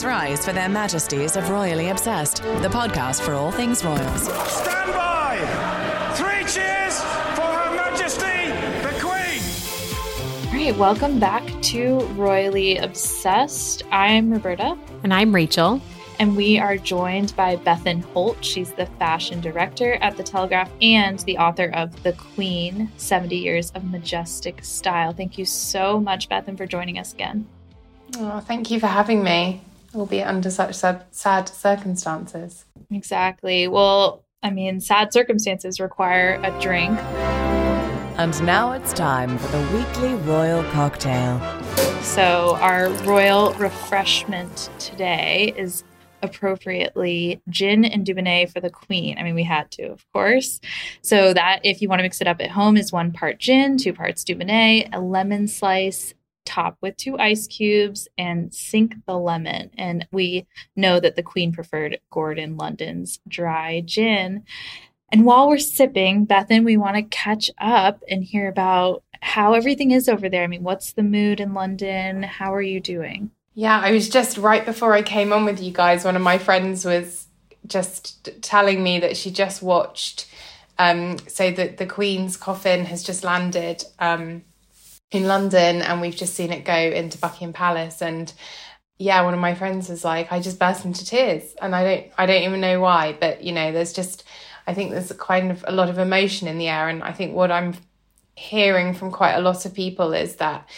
Please rise for their majesties of Royally Obsessed, the podcast for all things royals. Stand by! Three cheers for Her Majesty the Queen! All right, welcome back to Royally Obsessed. I'm Roberta. And I'm Rachel. And we are joined by Bethan Holt. She's the fashion director at The Telegraph and the author of The Queen 70 Years of Majestic Style. Thank you so much, Bethan, for joining us again. Oh, thank you for having me, albeit under such sad circumstances. Exactly. Well, I mean, sad circumstances require a drink. And now it's time for the weekly royal cocktail. So, our royal refreshment today is appropriately gin and Dubonnet for the queen. I mean, we had to, of course. So that if you want to mix it up at home is one part gin, two parts Dubonnet, a lemon slice, top with two ice cubes and sink the lemon. And we know that the Queen preferred Gordon London's dry gin. And while we're sipping, Bethan, we want to catch up and hear about how everything is over there. I mean, what's the mood in London? How are you doing? Yeah, I was just right before I came on with you guys. One of my friends was just telling me that she just watched. Um, so that the Queen's coffin has just landed um, in London and we've just seen it go into Buckingham Palace. And yeah, one of my friends was like, I just burst into tears and I don't I don't even know why, but you know, there's just I think there's a kind of a lot of emotion in the air. And I think what I'm hearing from quite a lot of people is that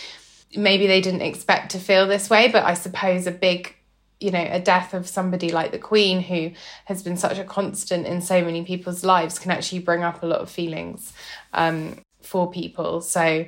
maybe they didn't expect to feel this way, but I suppose a big you know a death of somebody like the queen who has been such a constant in so many people's lives can actually bring up a lot of feelings um, for people. So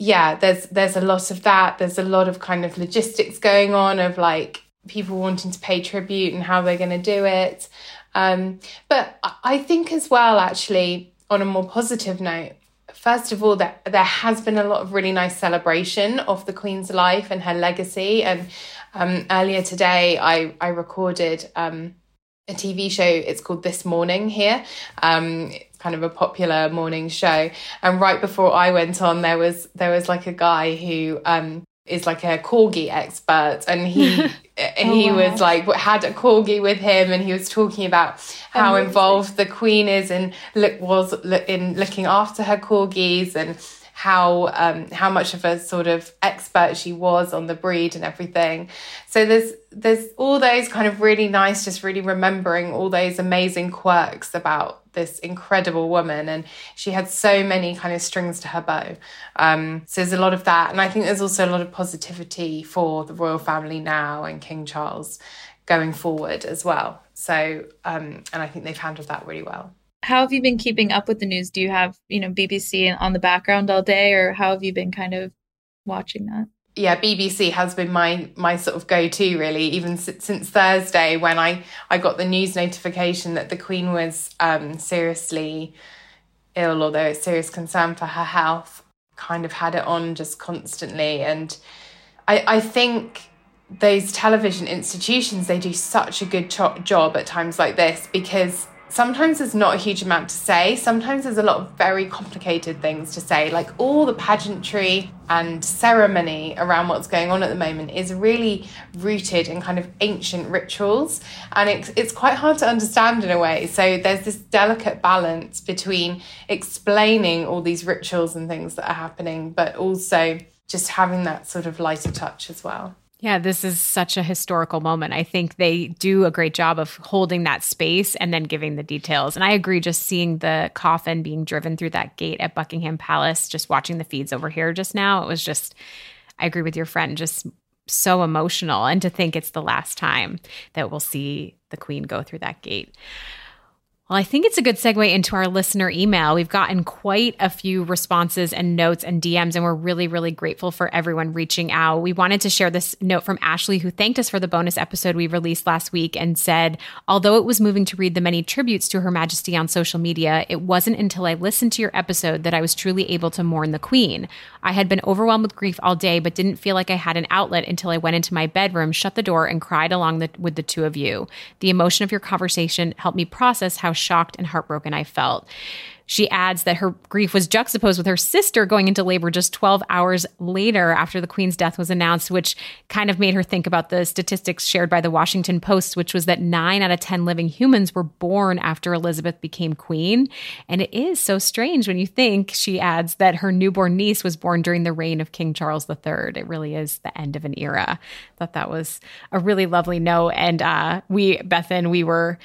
yeah, there's there's a lot of that. There's a lot of kind of logistics going on of like people wanting to pay tribute and how they're going to do it. Um, but I think as well, actually, on a more positive note, first of all, that there has been a lot of really nice celebration of the Queen's life and her legacy. And um, earlier today, I I recorded um, a TV show. It's called This Morning here. Um, kind of a popular morning show. And right before I went on, there was there was like a guy who um, is like a corgi expert, and he oh, he wow. was like had a corgi with him, and he was talking about how Amazing. involved the queen is in look was in looking after her corgis and how um, how much of a sort of expert she was on the breed and everything. So there's there's all those kind of really nice, just really remembering all those amazing quirks about this incredible woman and she had so many kind of strings to her bow. Um, so there's a lot of that and i think there's also a lot of positivity for the royal family now and king charles going forward as well. So um, and i think they've handled that really well. How have you been keeping up with the news? Do you have you know bbc on the background all day or how have you been kind of watching that yeah, BBC has been my my sort of go to really, even since, since Thursday when I I got the news notification that the Queen was um, seriously ill there was serious concern for her health. Kind of had it on just constantly, and I I think those television institutions they do such a good cho- job at times like this because sometimes there's not a huge amount to say. Sometimes there's a lot of very complicated things to say. Like all the pageantry and ceremony around what's going on at the moment is really rooted in kind of ancient rituals. And it's, it's quite hard to understand in a way. So there's this delicate balance between explaining all these rituals and things that are happening, but also just having that sort of lighter touch as well. Yeah, this is such a historical moment. I think they do a great job of holding that space and then giving the details. And I agree, just seeing the coffin being driven through that gate at Buckingham Palace, just watching the feeds over here just now, it was just, I agree with your friend, just so emotional. And to think it's the last time that we'll see the Queen go through that gate. Well, I think it's a good segue into our listener email. We've gotten quite a few responses and notes and DMs, and we're really, really grateful for everyone reaching out. We wanted to share this note from Ashley, who thanked us for the bonus episode we released last week and said, Although it was moving to read the many tributes to Her Majesty on social media, it wasn't until I listened to your episode that I was truly able to mourn the Queen. I had been overwhelmed with grief all day, but didn't feel like I had an outlet until I went into my bedroom, shut the door, and cried along the, with the two of you. The emotion of your conversation helped me process how shocked and heartbroken I felt. She adds that her grief was juxtaposed with her sister going into labor just 12 hours later after the Queen's death was announced, which kind of made her think about the statistics shared by the Washington Post, which was that nine out of 10 living humans were born after Elizabeth became queen. And it is so strange when you think, she adds, that her newborn niece was born during the reign of King Charles III. It really is the end of an era. I thought that was a really lovely note. And uh, we, Bethan, we were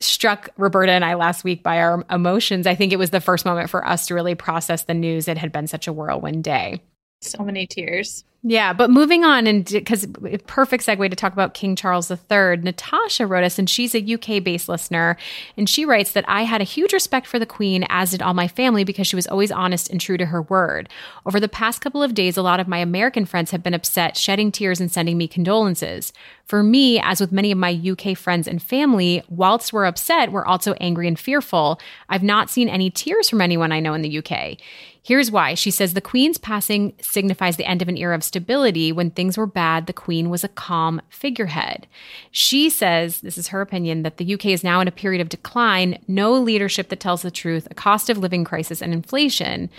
struck Roberta and I last week by our emotions. I think it was the first moment for us to really process the news. It had been such a whirlwind day. So many tears. Yeah, but moving on, and because perfect segue to talk about King Charles III, Natasha wrote us, and she's a UK based listener. And she writes that I had a huge respect for the Queen, as did all my family, because she was always honest and true to her word. Over the past couple of days, a lot of my American friends have been upset, shedding tears and sending me condolences. For me, as with many of my UK friends and family, whilst we're upset, we're also angry and fearful. I've not seen any tears from anyone I know in the UK. Here's why. She says the Queen's passing signifies the end of an era of stability. When things were bad, the Queen was a calm figurehead. She says, this is her opinion, that the UK is now in a period of decline, no leadership that tells the truth, a cost of living crisis, and inflation.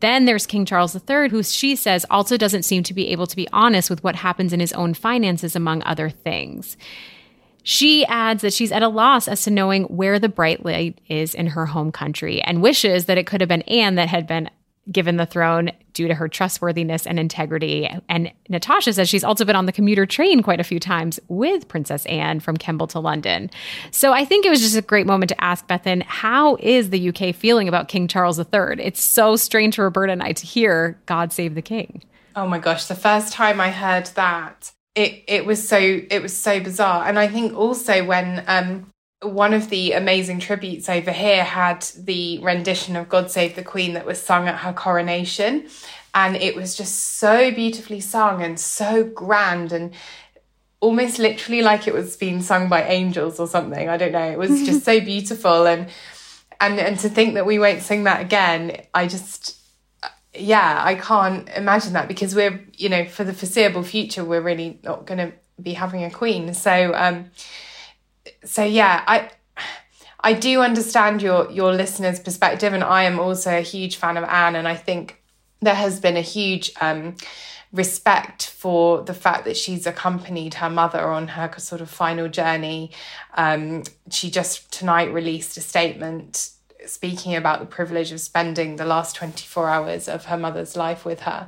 Then there's King Charles III, who she says also doesn't seem to be able to be honest with what happens in his own finances, among other things. She adds that she's at a loss as to knowing where the bright light is in her home country and wishes that it could have been Anne that had been given the throne due to her trustworthiness and integrity. And Natasha says she's also been on the commuter train quite a few times with Princess Anne from Kemble to London. So I think it was just a great moment to ask Bethan, how is the UK feeling about King Charles III? It's so strange for Roberta and I to hear God save the king. Oh my gosh, the first time I heard that, it it was so it was so bizarre. And I think also when um one of the amazing tributes over here had the rendition of God Save the Queen that was sung at her coronation. And it was just so beautifully sung and so grand and almost literally like it was being sung by angels or something. I don't know. It was just so beautiful. And and and to think that we won't sing that again, I just yeah, I can't imagine that because we're, you know, for the foreseeable future, we're really not going to be having a queen. So, um, so yeah, I I do understand your your listeners' perspective, and I am also a huge fan of Anne, and I think there has been a huge um, respect for the fact that she's accompanied her mother on her sort of final journey. Um, she just tonight released a statement speaking about the privilege of spending the last 24 hours of her mother's life with her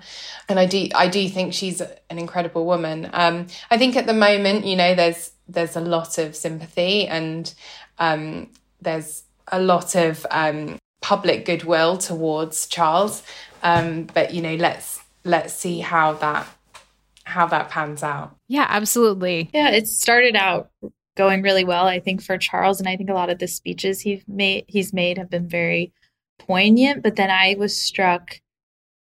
and i do i do think she's an incredible woman um, i think at the moment you know there's there's a lot of sympathy and um, there's a lot of um, public goodwill towards Charles. Um, but you know, let's let's see how that how that pans out. Yeah, absolutely. Yeah, it started out going really well, I think, for Charles, and I think a lot of the speeches he's made he's made have been very poignant. But then I was struck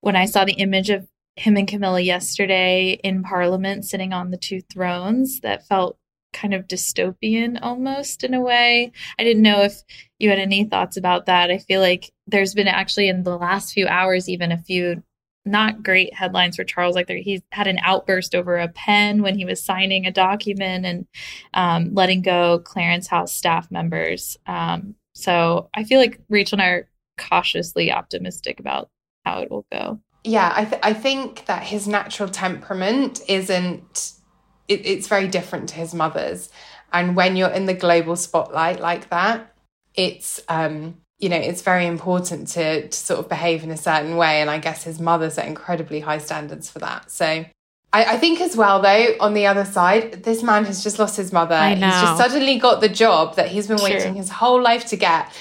when I saw the image of him and Camilla yesterday in Parliament sitting on the two thrones that felt kind of dystopian almost in a way. I didn't know if you had any thoughts about that. I feel like there's been actually in the last few hours even a few not great headlines for Charles. Like there, he's had an outburst over a pen when he was signing a document and um, letting go Clarence House staff members. Um, so I feel like Rachel and I are cautiously optimistic about how it will go. Yeah, I, th- I think that his natural temperament isn't it, it's very different to his mother's. And when you're in the global spotlight like that, it's um, you know, it's very important to to sort of behave in a certain way. And I guess his mother set incredibly high standards for that. So I, I think as well though, on the other side, this man has just lost his mother. He's just suddenly got the job that he's been waiting his whole life to get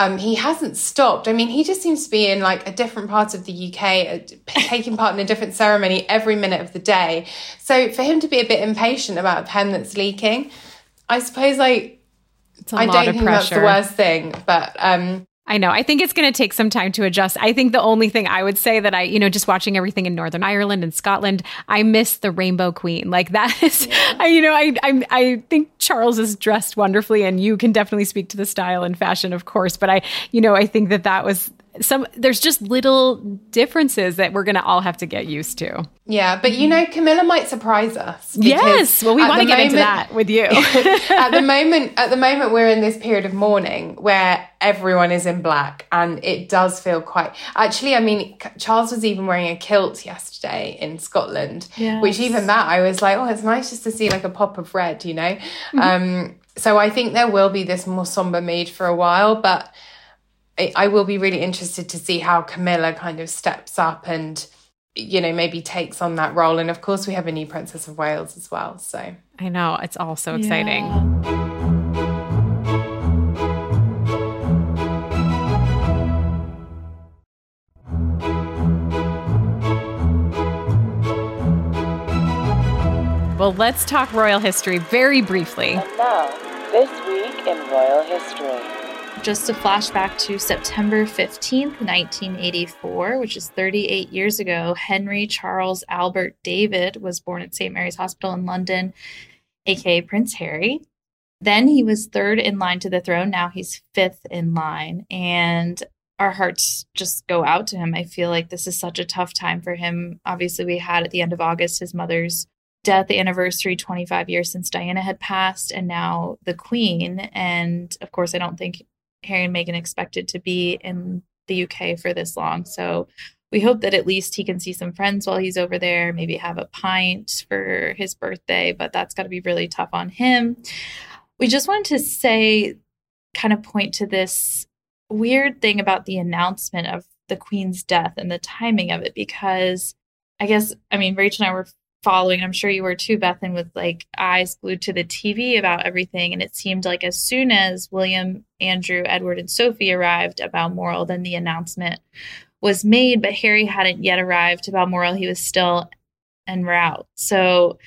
um, he hasn't stopped. I mean, he just seems to be in like a different part of the UK, taking part in a different ceremony every minute of the day. So for him to be a bit impatient about a pen that's leaking, I suppose like I don't think pressure. that's the worst thing, but um, I know. I think it's going to take some time to adjust. I think the only thing I would say that I, you know, just watching everything in Northern Ireland and Scotland, I miss the Rainbow Queen. Like that is, yeah. I, you know, I, I, I think Charles is dressed wonderfully, and you can definitely speak to the style and fashion, of course. But I, you know, I think that that was some there's just little differences that we're going to all have to get used to. Yeah, but you know, Camilla might surprise us. Yes, well, we want to get moment, into that with you. at the moment, at the moment, we're in this period of mourning where everyone is in black, and it does feel quite. Actually, I mean, Charles was even wearing a kilt yesterday in Scotland, yes. which even that I was like, oh, it's nice just to see like a pop of red, you know. Mm-hmm. Um, so I think there will be this more somber mood for a while, but I will be really interested to see how Camilla kind of steps up and you know maybe takes on that role and of course we have a new princess of wales as well so i know it's all so exciting yeah. Well, let's talk royal history very briefly. And now, this week in royal history. Just to flash back to September 15th, 1984, which is 38 years ago, Henry Charles Albert David was born at St. Mary's Hospital in London, aka Prince Harry. Then he was third in line to the throne. Now he's fifth in line. And our hearts just go out to him. I feel like this is such a tough time for him. Obviously, we had at the end of August his mother's death anniversary 25 years since Diana had passed and now the queen and of course I don't think Harry and Meghan expected to be in the UK for this long. So we hope that at least he can see some friends while he's over there, maybe have a pint for his birthday, but that's got to be really tough on him. We just wanted to say, kind of point to this weird thing about the announcement of the Queen's death and the timing of it, because I guess, I mean, Rachel and I were following. I'm sure you were too, Bethan, with like eyes glued to the TV about everything. And it seemed like as soon as William, Andrew, Edward, and Sophie arrived at Balmoral, then the announcement was made. But Harry hadn't yet arrived to Balmoral. He was still en route. So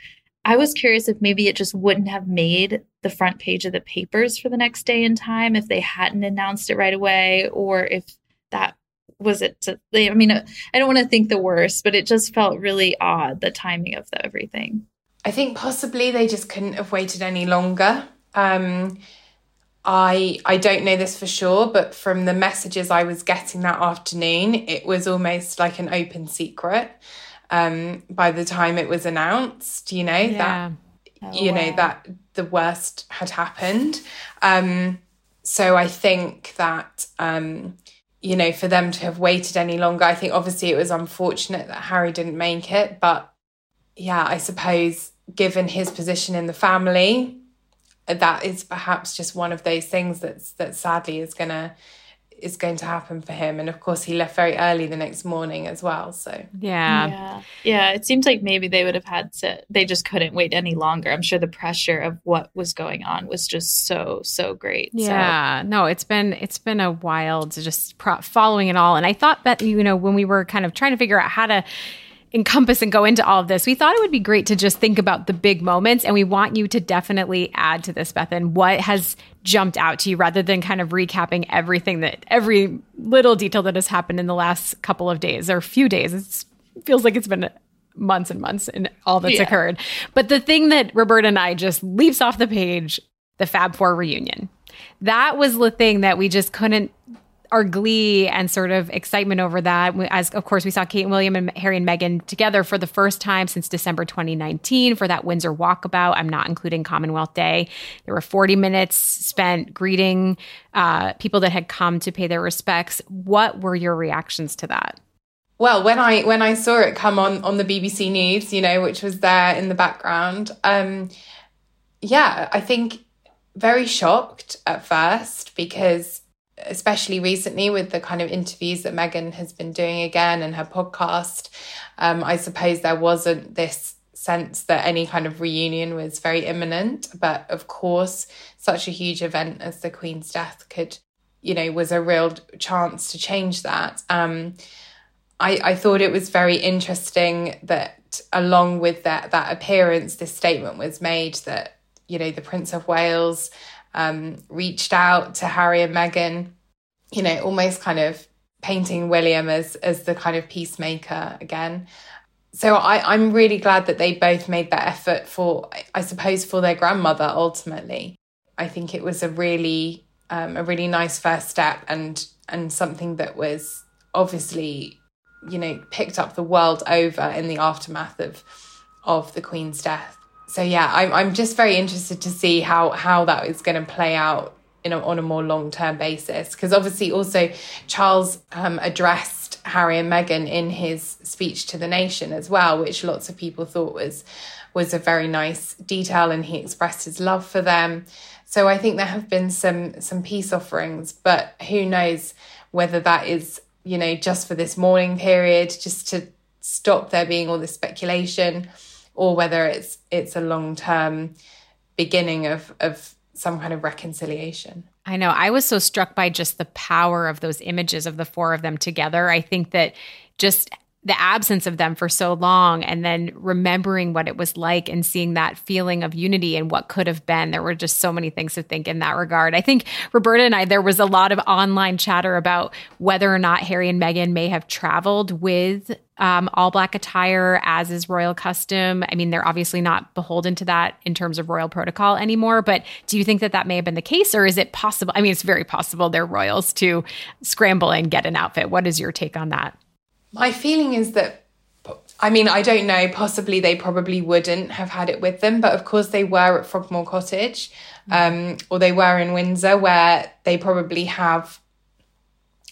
I was curious if maybe it just wouldn't have made the front page of the papers for the next day in time if they hadn't announced it right away, or if that was it to, I mean, I don't want to think the worst, but it just felt really odd, the timing of the, everything. I think possibly they just couldn't have waited any longer. Um, I I don't know this for sure, but from the messages I was getting that afternoon, it was almost like an open secret. Um, by the time it was announced, you know yeah. that oh, you wow. know that the worst had happened. Um, so I think that um, you know, for them to have waited any longer. I think obviously it was unfortunate that Harry didn't make it, but yeah, I suppose given his position in the family, that is perhaps just one of those things that's that sadly is gonna is going to happen for him. And of course, he left very early the next morning as well. So, yeah. Yeah. Yeah. It seems like maybe they would have had to, they just couldn't wait any longer. I'm sure the pressure of what was going on was just so, so great. Yeah. So. No, it's been, it's been a wild just pro- following it all. And I thought that, you know, when we were kind of trying to figure out how to, encompass and go into all of this, we thought it would be great to just think about the big moments. And we want you to definitely add to this, Bethan, what has jumped out to you rather than kind of recapping everything that every little detail that has happened in the last couple of days or few days. it feels like it's been months and months and all that's yeah. occurred. But the thing that Roberta and I just leaps off the page the Fab Four reunion. That was the thing that we just couldn't our glee and sort of excitement over that. As of course, we saw Kate and William and Harry and Meghan together for the first time since December 2019 for that Windsor walkabout. I'm not including Commonwealth Day. There were 40 minutes spent greeting uh, people that had come to pay their respects. What were your reactions to that? Well, when I when I saw it come on on the BBC News, you know, which was there in the background, um, yeah, I think very shocked at first because especially recently with the kind of interviews that Meghan has been doing again and her podcast, um, I suppose there wasn't this sense that any kind of reunion was very imminent. But of course, such a huge event as the Queen's death could, you know, was a real chance to change that. Um, I, I thought it was very interesting that along with that that appearance, this statement was made that, you know, the Prince of Wales um, reached out to Harry and Meghan, you know, almost kind of painting William as as the kind of peacemaker again. So I, I'm really glad that they both made that effort for, I suppose, for their grandmother ultimately. I think it was a really um, a really nice first step, and and something that was obviously, you know, picked up the world over in the aftermath of of the Queen's death. So yeah, I'm I'm just very interested to see how how that is going to play out in a, on a more long term basis because obviously also Charles um, addressed Harry and Meghan in his speech to the nation as well, which lots of people thought was was a very nice detail, and he expressed his love for them. So I think there have been some some peace offerings, but who knows whether that is you know just for this mourning period, just to stop there being all this speculation, or whether it's it's a long term beginning of of some kind of reconciliation. I know. I was so struck by just the power of those images of the four of them together. I think that just the absence of them for so long and then remembering what it was like and seeing that feeling of unity and what could have been there were just so many things to think in that regard i think roberta and i there was a lot of online chatter about whether or not harry and meghan may have traveled with um, all black attire as is royal custom. I mean they're obviously not beholden to that in terms of royal protocol anymore but do you think that that may have been the case or is it possible i mean it's very possible they're royals to scramble and get an outfit. What is your take on that? My feeling is that, I mean, I don't know, possibly they probably wouldn't have had it with them, but of course they were at Frogmore Cottage um, or they were in Windsor where they probably have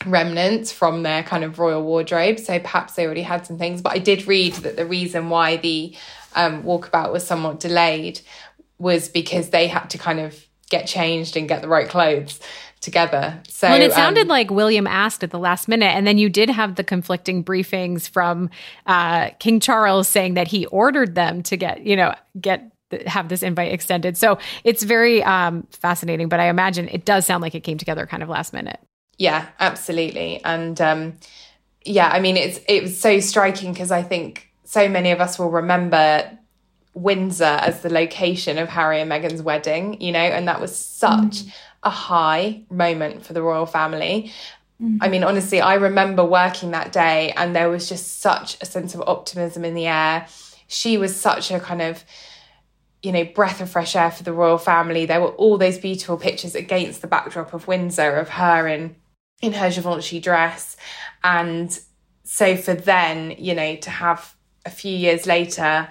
remnants from their kind of royal wardrobe. So perhaps they already had some things. But I did read that the reason why the um, walkabout was somewhat delayed was because they had to kind of get changed and get the right clothes together. So well, and it sounded um, like William asked at the last minute, and then you did have the conflicting briefings from uh, King Charles saying that he ordered them to get, you know, get have this invite extended. So it's very um, fascinating, but I imagine it does sound like it came together kind of last minute. Yeah, absolutely, and um, yeah, I mean it's it was so striking because I think so many of us will remember Windsor as the location of Harry and Meghan's wedding, you know, and that was such. Mm a high moment for the royal family. Mm-hmm. I mean, honestly, I remember working that day and there was just such a sense of optimism in the air. She was such a kind of, you know, breath of fresh air for the royal family. There were all those beautiful pictures against the backdrop of Windsor of her in in her Givenchy dress. And so for then, you know, to have a few years later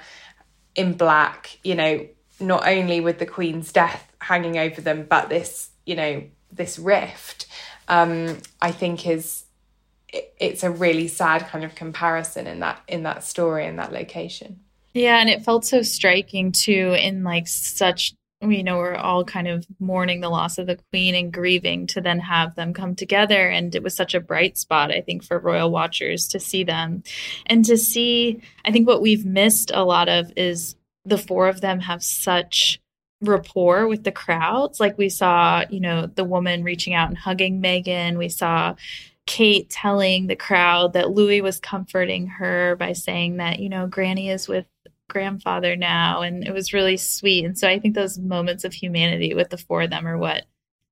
in black, you know, not only with the Queen's death hanging over them, but this you know this rift um, i think is it's a really sad kind of comparison in that in that story in that location yeah and it felt so striking too in like such you know we're all kind of mourning the loss of the queen and grieving to then have them come together and it was such a bright spot i think for royal watchers to see them and to see i think what we've missed a lot of is the four of them have such rapport with the crowds. Like we saw, you know, the woman reaching out and hugging Meghan. We saw Kate telling the crowd that Louis was comforting her by saying that, you know, Granny is with grandfather now. And it was really sweet. And so I think those moments of humanity with the four of them are what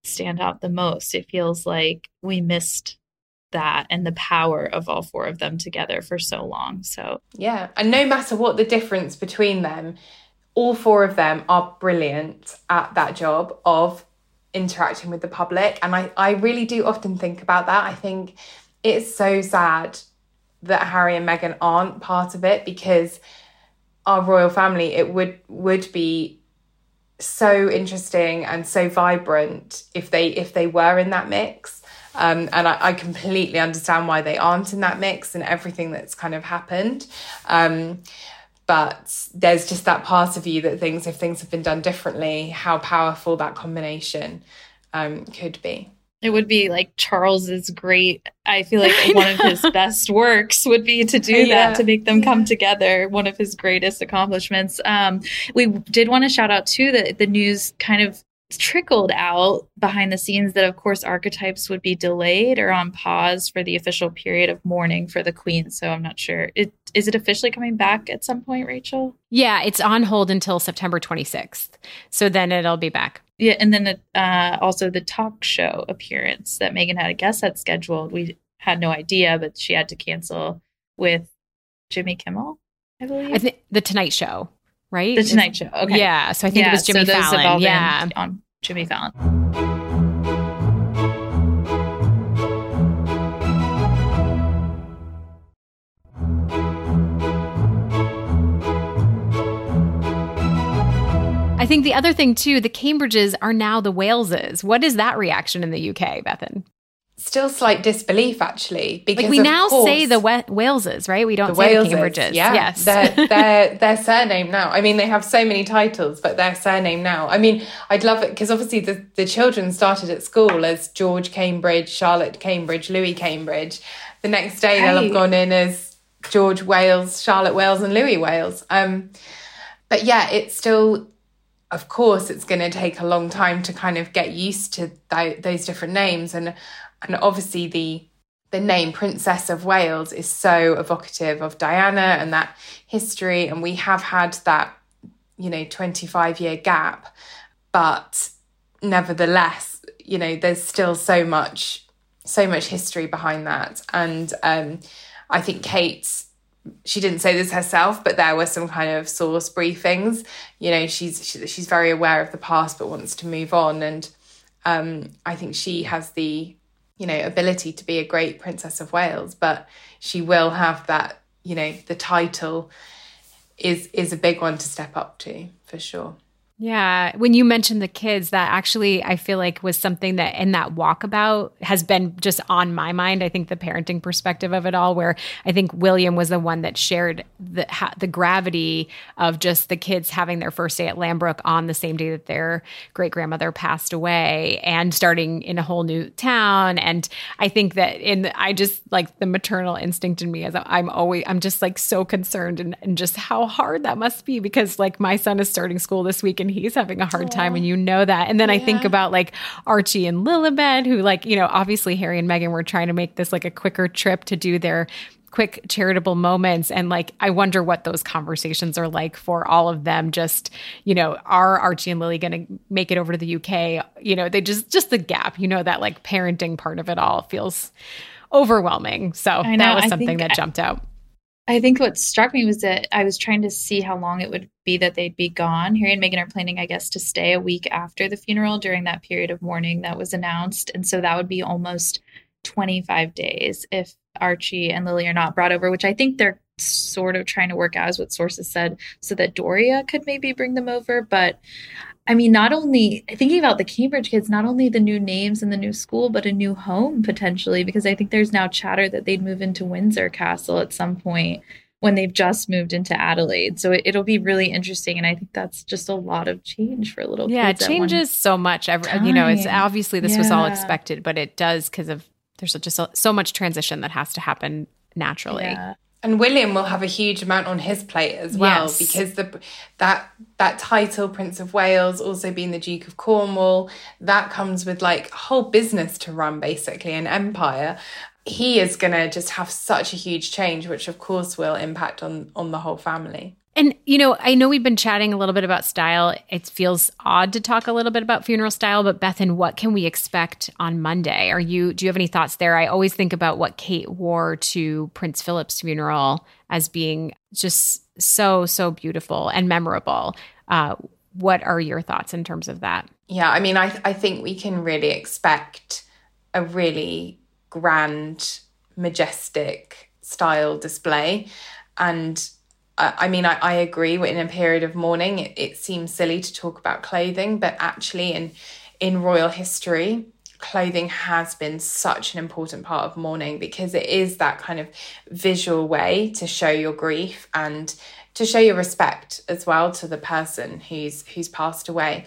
stand out the most. It feels like we missed that and the power of all four of them together for so long. So, yeah. And no matter what the difference between them, all four of them are brilliant at that job of interacting with the public. And I, I really do often think about that. I think it's so sad that Harry and Meghan aren't part of it because our royal family, it would would be so interesting and so vibrant if they if they were in that mix. Um, and I, I, completely understand why they aren't in that mix and everything that's kind of happened. Um, but there's just that part of you that thinks if things have been done differently, how powerful that combination um, could be. It would be like Charles's great. I feel like one of his best works would be to do yeah. that to make them come together. One of his greatest accomplishments. Um, we did want to shout out too that the news kind of trickled out behind the scenes that of course archetypes would be delayed or on pause for the official period of mourning for the queen. So i'm not sure. It, is it officially coming back at some point rachel? Yeah it's on hold until september 26th so then it'll be back. Yeah and then uh, also the talk show appearance that Meghan had a guest set scheduled. We had no idea but she had to cancel with jimmy kimmel i believe? I think the tonight show right? The Tonight Show. Okay. Yeah. So I think yeah, it was Jimmy so Fallon. yeah. on Jimmy Fallon. I think the other thing too, the Cambridges are now the Waleses. What is that reaction in the UK, Bethan? Still slight disbelief, actually, because Like we now course, say the we- Waleses, right? We don't the say Waleses, the Cambridges. Yeah, Yes. their, their their surname now. I mean, they have so many titles, but their surname now. I mean, I'd love it because obviously the the children started at school as George Cambridge, Charlotte Cambridge, Louis Cambridge. The next day they'll have gone in as George Wales, Charlotte Wales, and Louis Wales. Um, but yeah, it's still. Of course, it's going to take a long time to kind of get used to th- those different names, and and obviously the the name Princess of Wales is so evocative of Diana and that history. And we have had that, you know, 25 year gap. But nevertheless, you know, there's still so much, so much history behind that. And um, I think Kate's she didn't say this herself, but there were some kind of source briefings. You know, she's she, she's very aware of the past, but wants to move on, and um, I think she has the you know ability to be a great princess of Wales, but she will have that you know the title is is a big one to step up to for sure. Yeah, when you mentioned the kids, that actually I feel like was something that in that walkabout has been just on my mind. I think the parenting perspective of it all, where I think William was the one that shared the ha- the gravity of just the kids having their first day at Lambrook on the same day that their great grandmother passed away, and starting in a whole new town. And I think that in I just like the maternal instinct in me as I'm always I'm just like so concerned and, and just how hard that must be because like my son is starting school this week and he's having a hard time and you know that. And then I think about like Archie and Lilibet who like, you know, obviously Harry and Meghan were trying to make this like a quicker trip to do their quick charitable moments. And like I wonder what those conversations are like for all of them. Just you know are Archie and Lily going to make it over to the UK you know they just just the gap you know that like parenting part of it all feels overwhelming. So that was something that jumped out I think what struck me was that I was trying to see how long it would be that they'd be gone. Harry and Meghan are planning, I guess, to stay a week after the funeral during that period of mourning that was announced. And so that would be almost 25 days if Archie and Lily are not brought over, which I think they're sort of trying to work out, is what sources said, so that Doria could maybe bring them over. But I mean, not only thinking about the Cambridge kids, not only the new names in the new school, but a new home potentially, because I think there's now chatter that they'd move into Windsor Castle at some point when they've just moved into Adelaide. So it, it'll be really interesting. And I think that's just a lot of change for a little yeah kids. at one changes so much every, you know it's obviously this was all expected but it does because of there's just so, so much transition that has to happen naturally Yeah. And William will have a huge amount on his plate as well Yes. because the that that title Prince of Wales also being the Duke of Cornwall that comes with like a whole business to run basically an empire he is going to just have such a huge change which of course will impact on on the whole family And you know, I know we've been chatting a little bit about style. It feels odd to talk a little bit about funeral style, but Bethan, what can we expect on Monday? Are you do you have any thoughts there? I always think about what Kate wore to Prince Philip's funeral as being just so so beautiful and memorable. Uh, what are your thoughts in terms of that? Yeah, I mean, I I think we can really expect a really grand, majestic style display, and I, mean, I, I agree. We're in a period of mourning. It, it seems silly to talk about clothing, but actually, in in royal history, clothing has been such an important part of mourning because it is that kind of visual way to show your grief and to show your respect as well to the person who's who's passed away.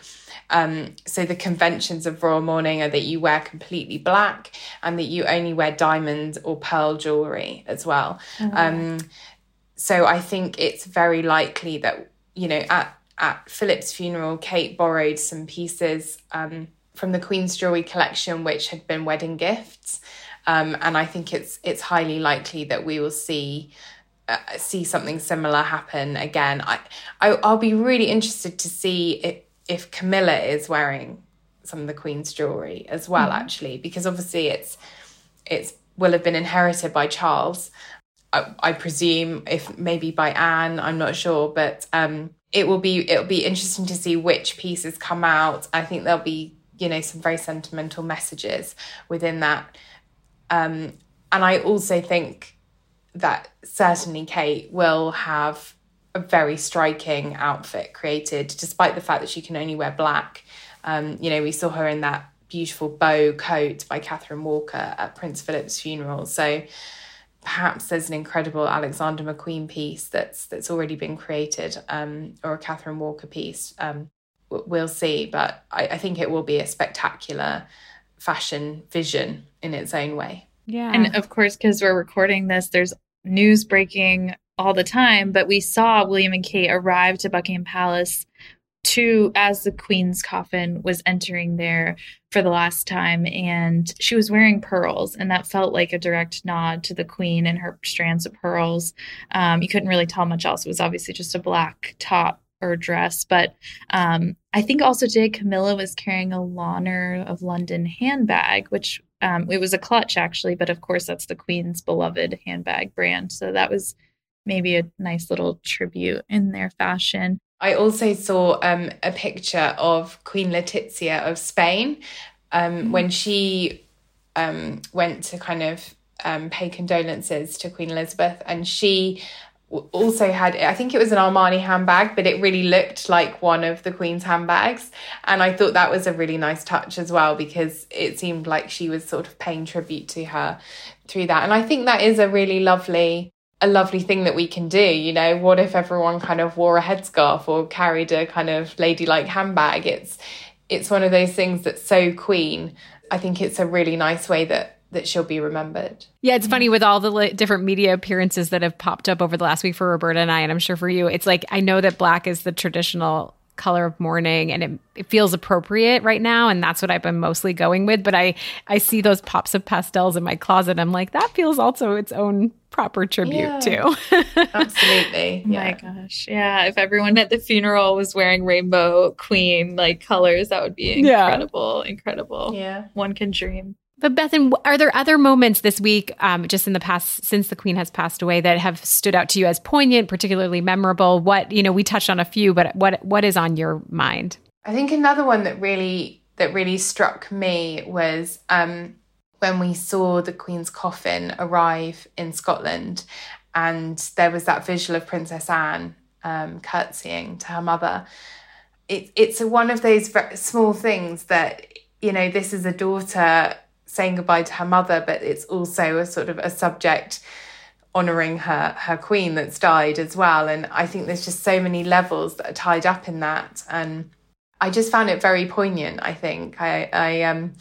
Um, so the conventions of royal mourning are that you wear completely black and that you only wear diamond or pearl jewelry as well. Um, so I think it's very likely that you know at at Philip's funeral, Kate borrowed some pieces um, from the Queen's jewelry collection, which had been wedding gifts, um, and I think it's it's highly likely that we will see uh, see something similar happen again. I, I I'll be really interested to see if if Camilla is wearing some of the Queen's jewelry as well, actually, because obviously it's it's will have been inherited by Charles. I, I presume if maybe by Anne, I'm not sure, but um, it will be it'll be interesting to see which pieces come out. I think there'll be you know some very sentimental messages within that, um, and I also think that certainly Kate will have a very striking outfit created, despite the fact that she can only wear black. Um, you know, we saw her in that beautiful bow coat by Catherine Walker at Prince Philip's funeral. So perhaps there's an incredible Alexander McQueen piece that's that's already been created, um, or a Catherine Walker piece. Um, we'll see, but I, I think it will be a spectacular fashion vision in its own way. Yeah. And of course, because we're recording this, there's news breaking all the time, but we saw William and Kate arrive to Buckingham Palace to as the queen's coffin was entering there for the last time and she was wearing pearls and that felt like a direct nod to the queen and her strands of pearls um, you couldn't really tell much else it was obviously just a black top or dress but um, i think also today camilla was carrying a Launer of london handbag which um, it was a clutch actually but of course that's the queen's beloved handbag brand so that was maybe a nice little tribute in their fashion. I also saw um, a picture of Queen Letizia of Spain um, mm-hmm. when she um, went to kind of um, pay condolences to Queen Elizabeth, and she also had I think it was an Armani handbag, but it really looked like one of the Queen's handbags, and I thought that was a really nice touch as well because it seemed like she was sort of paying tribute to her through that, and I think that is a really lovely a lovely thing that we can do. You know, what if everyone kind of wore a headscarf or carried a kind of ladylike handbag? It's it's one of those things that's so queen. I think it's a really nice way that that she'll be remembered. Yeah, it's funny with all the different media appearances that have popped up over the last week for Roberta and I, and I'm sure for you, it's like I know that black is the traditional color of mourning and it, it, feels appropriate right now. And that's what i've been mostly going with. But i i see those pops of pastels in my closet. I'm like that feels also its own proper tribute yeah, too. Absolutely. Oh yeah. my gosh. Yeah. If everyone at the funeral was wearing rainbow queen like colors that would be incredible yeah. incredible. Yeah. One can dream but Bethan, are there other moments this week, um, just in the past, since the Queen has passed away, that have stood out to you as poignant, particularly memorable? What you know, we touched on a few, but what what is on your mind? I think another one that really that really struck me was um, when we saw the Queen's coffin arrive in Scotland, and there was that visual of Princess Anne um, curtsying to her mother. It, it's a, one of those small things that you know. This is a daughter saying goodbye to her mother, but it's also a sort of a subject honoring her her queen that's died as well. And I think there's just so many levels that are tied up in that. And I just found it very poignant. I think I I um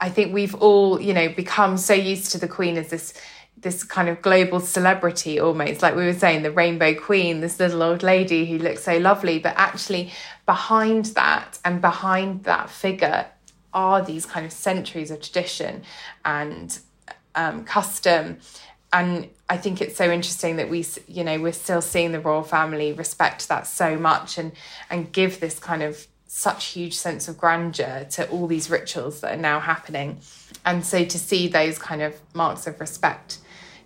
I think we've all you know become so used to the queen as this this kind of global celebrity almost like we were saying the rainbow queen this little old lady who looks so lovely but actually behind that and behind that figure are these kind of centuries of tradition and um, custom. And I think it's so interesting that we, you know, we're still seeing the royal family respect that so much and and give this kind of such huge sense of grandeur to all these rituals that are now happening. And so to see those kind of marks of respect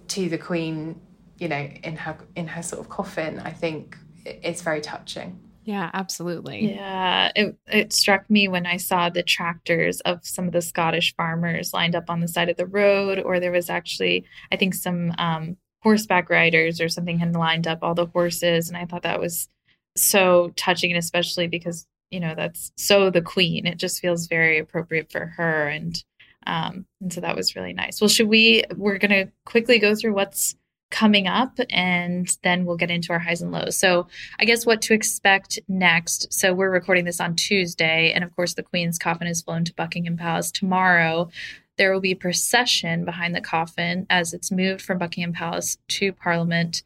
to the Queen, you know, in her in her sort of coffin, I think it's very touching. Yeah, absolutely. Yeah, it it struck me when I saw the tractors of some of the Scottish farmers lined up on the side of the road, or there was actually, I think, some um, horseback riders or something had lined up all the horses, and I thought that was so touching, and especially because you know that's so the Queen. It just feels very appropriate for her, and um, and so that was really nice. Well, should we? We're gonna quickly go through what's coming up and then we'll get into our highs and lows. So, I guess what to expect next. So, we're recording this on Tuesday and of course the Queen's coffin is flown to Buckingham Palace tomorrow. There will be a procession behind the coffin as it's moved from Buckingham Palace to Parliament.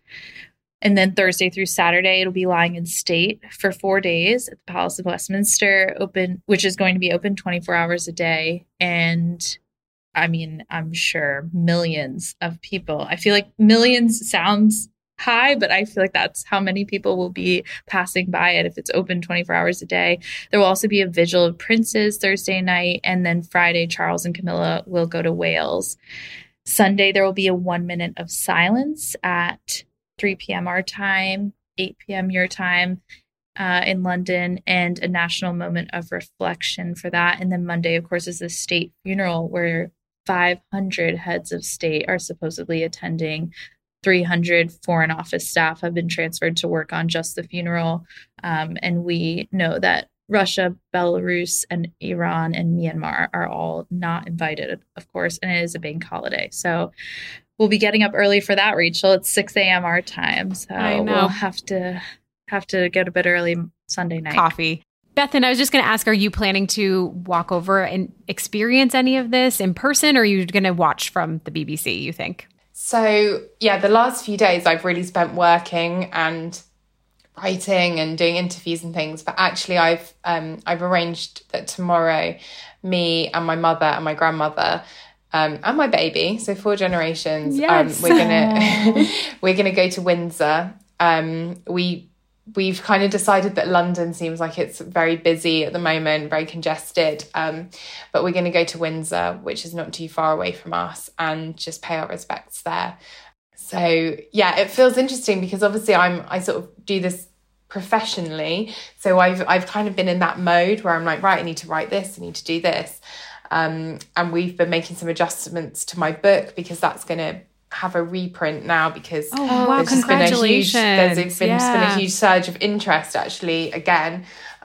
And then Thursday through Saturday, it'll be lying in state for four days at the Palace of Westminster, open, which is going to be open 24 hours a day. And I mean, I'm sure millions of people. I feel like millions sounds high, but I feel like that's how many people will be passing by it if it's open 24 hours a day. There will also be a vigil of princes Thursday night, and then Friday, Charles and Camilla will go to Wales. Sunday, there will be a one minute of silence at 3 p.m. our time, 8 p.m. your time. Uh, in London and a national moment of reflection for that. And then Monday, of course, is the state funeral where 500 heads of state are supposedly attending 300 foreign office staff have been transferred to work on just the funeral. Um, and we know that Russia, Belarus, and Iran and Myanmar are all not invited, of course, and it is a bank holiday. So we'll be getting up early for that, Rachel. It's 6 a.m. our time. So we'll have to have to go to bed early Sunday night. Coffee. Bethan, I was just going to ask Are you planning to walk over and experience any of this in person, or are you going to watch from the BBC, you think? So, yeah, the last few days I've really spent working and writing and doing interviews and things. But actually, I've um, I've arranged that tomorrow, me and my mother and my grandmother um, and my baby, so four generations, um, yes. um, we're gonna we're gonna go to Windsor. Um, we we've kind of decided that London seems like it's very busy at the moment, very congested. Um, but we're going to go to Windsor, which is not too far away from us, and just pay our respects there. So yeah, it feels interesting because obviously I'm I sort of do this professionally, so I've I've kind of been in that mode where I'm like, right, I need to write this, I need to do this. Um, and we've been making some adjustments to my book because that's going to have a reprint now because oh, wow, there's just been a huge there's been, yeah. been a huge surge of interest actually again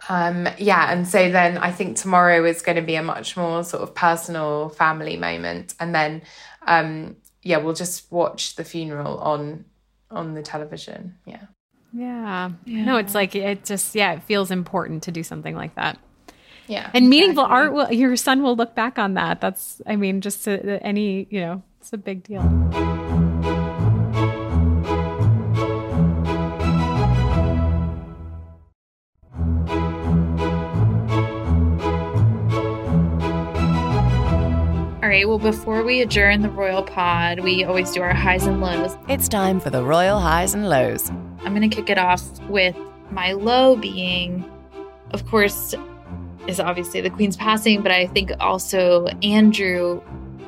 um, yeah and so then i think tomorrow is going to be a much more sort of personal family moment and then um, yeah we'll just watch the funeral on on the television yeah yeah. yeah. No, it's like it just yeah, it feels important to do something like that. Yeah. And meaningful exactly. art will your son will look back on that. That's I mean just to, any, you know, it's a big deal. All right, well, before we adjourn the Royal Pod, we always do our highs and lows. It's time for the Royal Highs and Lows. I'm going to kick it off with my low being, of course, is obviously the Queen's passing, but I think also Andrew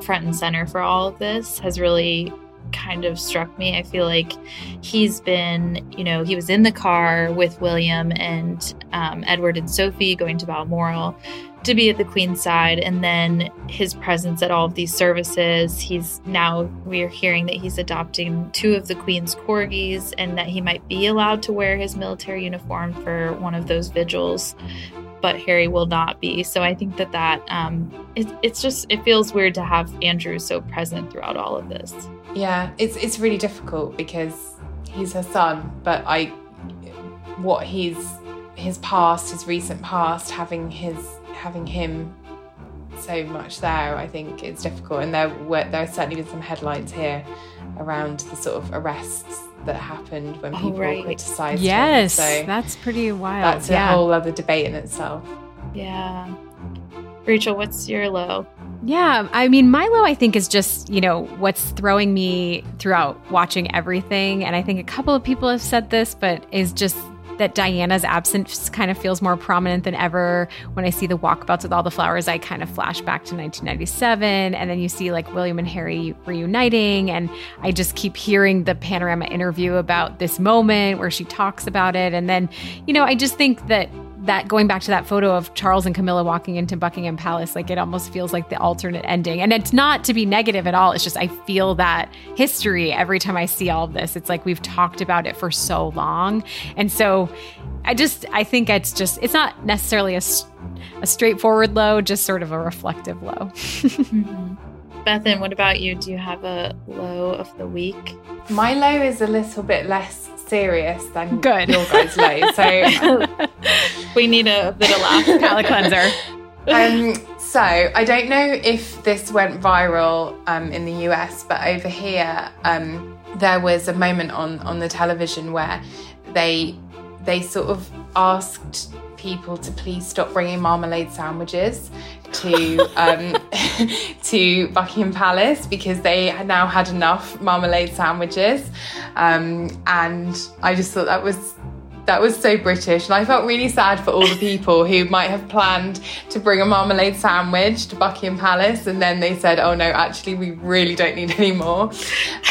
front and center for all of this has really kind of struck me. I feel like he's been, you know, he was in the car with William and um, Edward and Sophie going to Balmoral to be at the Queen's side, and then his presence at all of these services. He's now, we're hearing that he's adopting two of the Queen's corgis and that he might be allowed to wear his military uniform for one of those vigils but Harry will not be. So I think that that um, it, it's just it feels weird to have Andrew so present throughout all of this. Yeah, it's it's really difficult because he's her son, but I what he's his past, his recent past, having his having him so much there, I think it's difficult. And there were there certainly been some headlines here around the sort of arrests that happened when oh, people oh, right. criticized yes, him. Yes, so that's pretty wild. That's yeah. a whole other debate in itself. Yeah. Rachel, what's your low? Yeah, I mean, my low, I think, is just, you know, what's throwing me throughout watching everything. And I think a couple of people have said this, but is just that Diana's absence kind of feels more prominent than ever. When I see the walkabouts with all the flowers, I kind of flash back to 1997. And then you see like William and Harry reuniting. And I just keep hearing the panorama interview about this moment where she talks about it. And then, you know, I just think that that going back to that photo of Charles and Camilla walking into Buckingham Palace, like it almost feels like the alternate ending. And it's not to be negative at all. It's just I feel that history every time I see all of this. It's like we've talked about it for so long. And so I just I think it's just it's not necessarily a, a straightforward low, just sort of a reflective low. mm-hmm. Bethan, what about you? Do you have a low of the week? My low is a little bit less serious than Good. your guys' low. So we need a bit of laugh. Palate cleanser. Um, so I don't know if this went viral um, in the US, but over here um, there was a moment on on the television where they they sort of asked people to please stop bringing marmalade sandwiches to um, to Buckingham Palace because they now had enough marmalade sandwiches, um, and I just thought that was that was so British, and I felt really sad for all the people who might have planned to bring a marmalade sandwich to Buckingham Palace, and then they said, "Oh no, actually, we really don't need any more."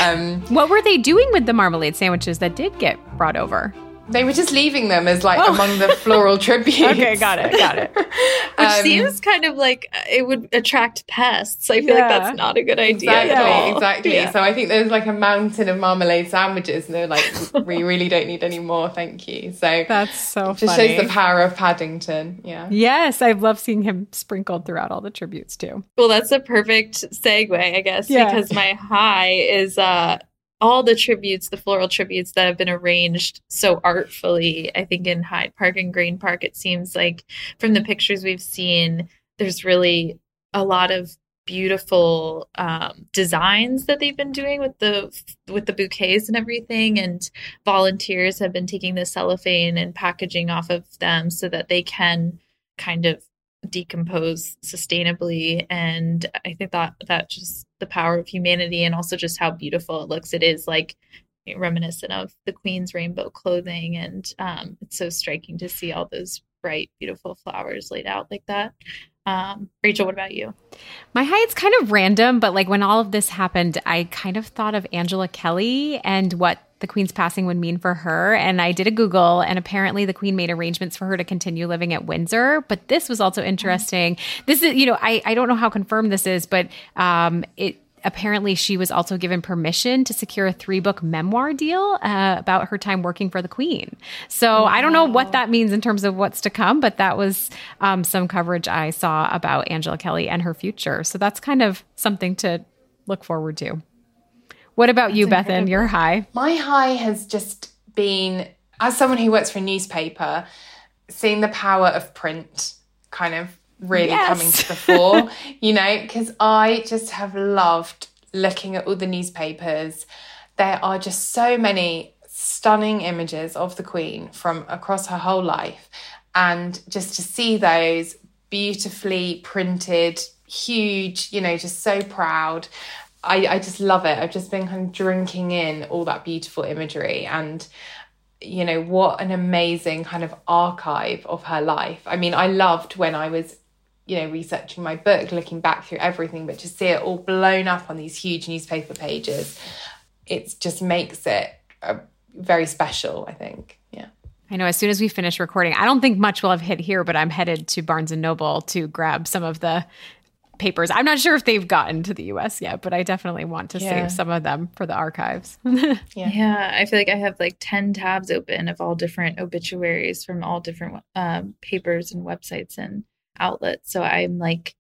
Um, what were they doing with the marmalade sandwiches that did get brought over? They were just leaving them as like among the floral tributes. okay, got it, got it. Which Um, seems kind of like uh, it would attract pests. I feel Yeah. like that's not a good idea. Exactly, at all. exactly. Yeah. So I think there's like a mountain of marmalade sandwiches, and they're like, we really don't need any more, thank you. So That's so just funny. shows the power of Paddington. Yeah. yes, I love seeing him sprinkled throughout all the tributes too. Well, that's a perfect segue, I guess, Yeah. because my high is uh all the tributes, the floral tributes that have been arranged so artfully. I think in Hyde Park and Green Park, it seems like from the pictures we've seen, there's really a lot of beautiful um, designs that they've been doing with the with the bouquets and everything and volunteers have been taking the cellophane and packaging off of them so that they can kind of decompose sustainably. And i think that that just the power of humanity and also just how beautiful it looks. It is like reminiscent of the queen's rainbow clothing. And um, it's so striking to see all those bright beautiful flowers laid out like that um, rachel what about you My height's kind of random, but like when all of this happened, I kind of thought of Angela Kelly and what the Queen's passing would mean for her. And I did a Google, and apparently the Queen made arrangements for her to continue living at Windsor. But this was also interesting. This is, you know, I, I don't know how confirmed this is, but um, it apparently she was also given permission to secure a three book memoir deal uh, about her time working for the queen. So i don't know what that means in terms of what's to come but that was um, some coverage i saw about angela kelly and her future. So that's kind of something to look forward to. What about you bethan? you're high? My high has just been, as someone who works for a newspaper, seeing the power of print kind of really Yes. coming to the fore, you know, because I just have loved looking at all the newspapers. There are just so many stunning images of the Queen from across her whole life. And just to see those beautifully printed, huge, you know, just so proud. I, I just love it. I've just been kind of drinking in all that beautiful imagery and you know what an amazing kind of archive of her life. I mean, I loved when I was you know researching my book, looking back through everything, but to see it all blown up on these huge newspaper pages, it just makes it uh, very special. I think, yeah. I know as soon as we finish recording, I don't think much will have hit here, but I'm headed to Barnes and Noble to grab some of the papers. I'm not sure if they've gotten to the US yet, but I definitely want to Yeah. save some of them for the archives. Yeah. I feel like I have like 10 tabs open of all different obituaries from all different um, papers and websites and outlets. So I'm like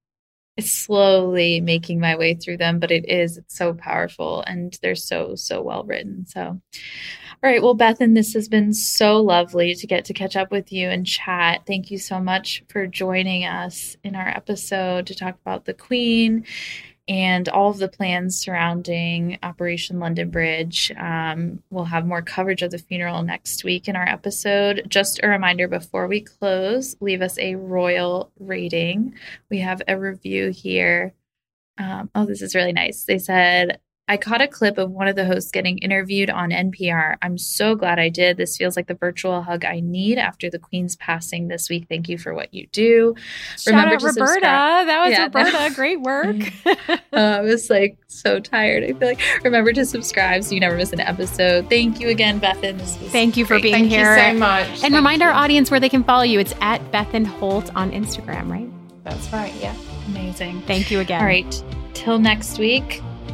slowly making my way through them, but it is it's so powerful and they're so, so well written. So, all right. Well, Bethan, this has been so lovely to get to catch up with you and chat. Thank you so much for joining us in our episode to talk about the Queen and all of the plans surrounding Operation London Bridge. Um, we'll have more coverage of the funeral next week in our episode. Just a reminder before we close, leave us a royal rating. We have a review here. Um, oh, this is really nice. They said, I caught a clip of one of the hosts getting interviewed on NPR. I'm so glad I did. This feels like the virtual hug I need after the Queen's passing this week. Thank you for what you do. Shout out to Roberta. subscribe- That was Yeah, Roberta. that- Great work. uh, I was like so tired. I feel like remember to subscribe so you never miss an episode. Thank you again, Bethan. This was Thank you for great. being Thank here. you so much. And Thank remind you. our audience where they can follow you. It's at Bethan Holt on Instagram, right? That's right. Yeah. amazing. Thank you again. All right, till next week.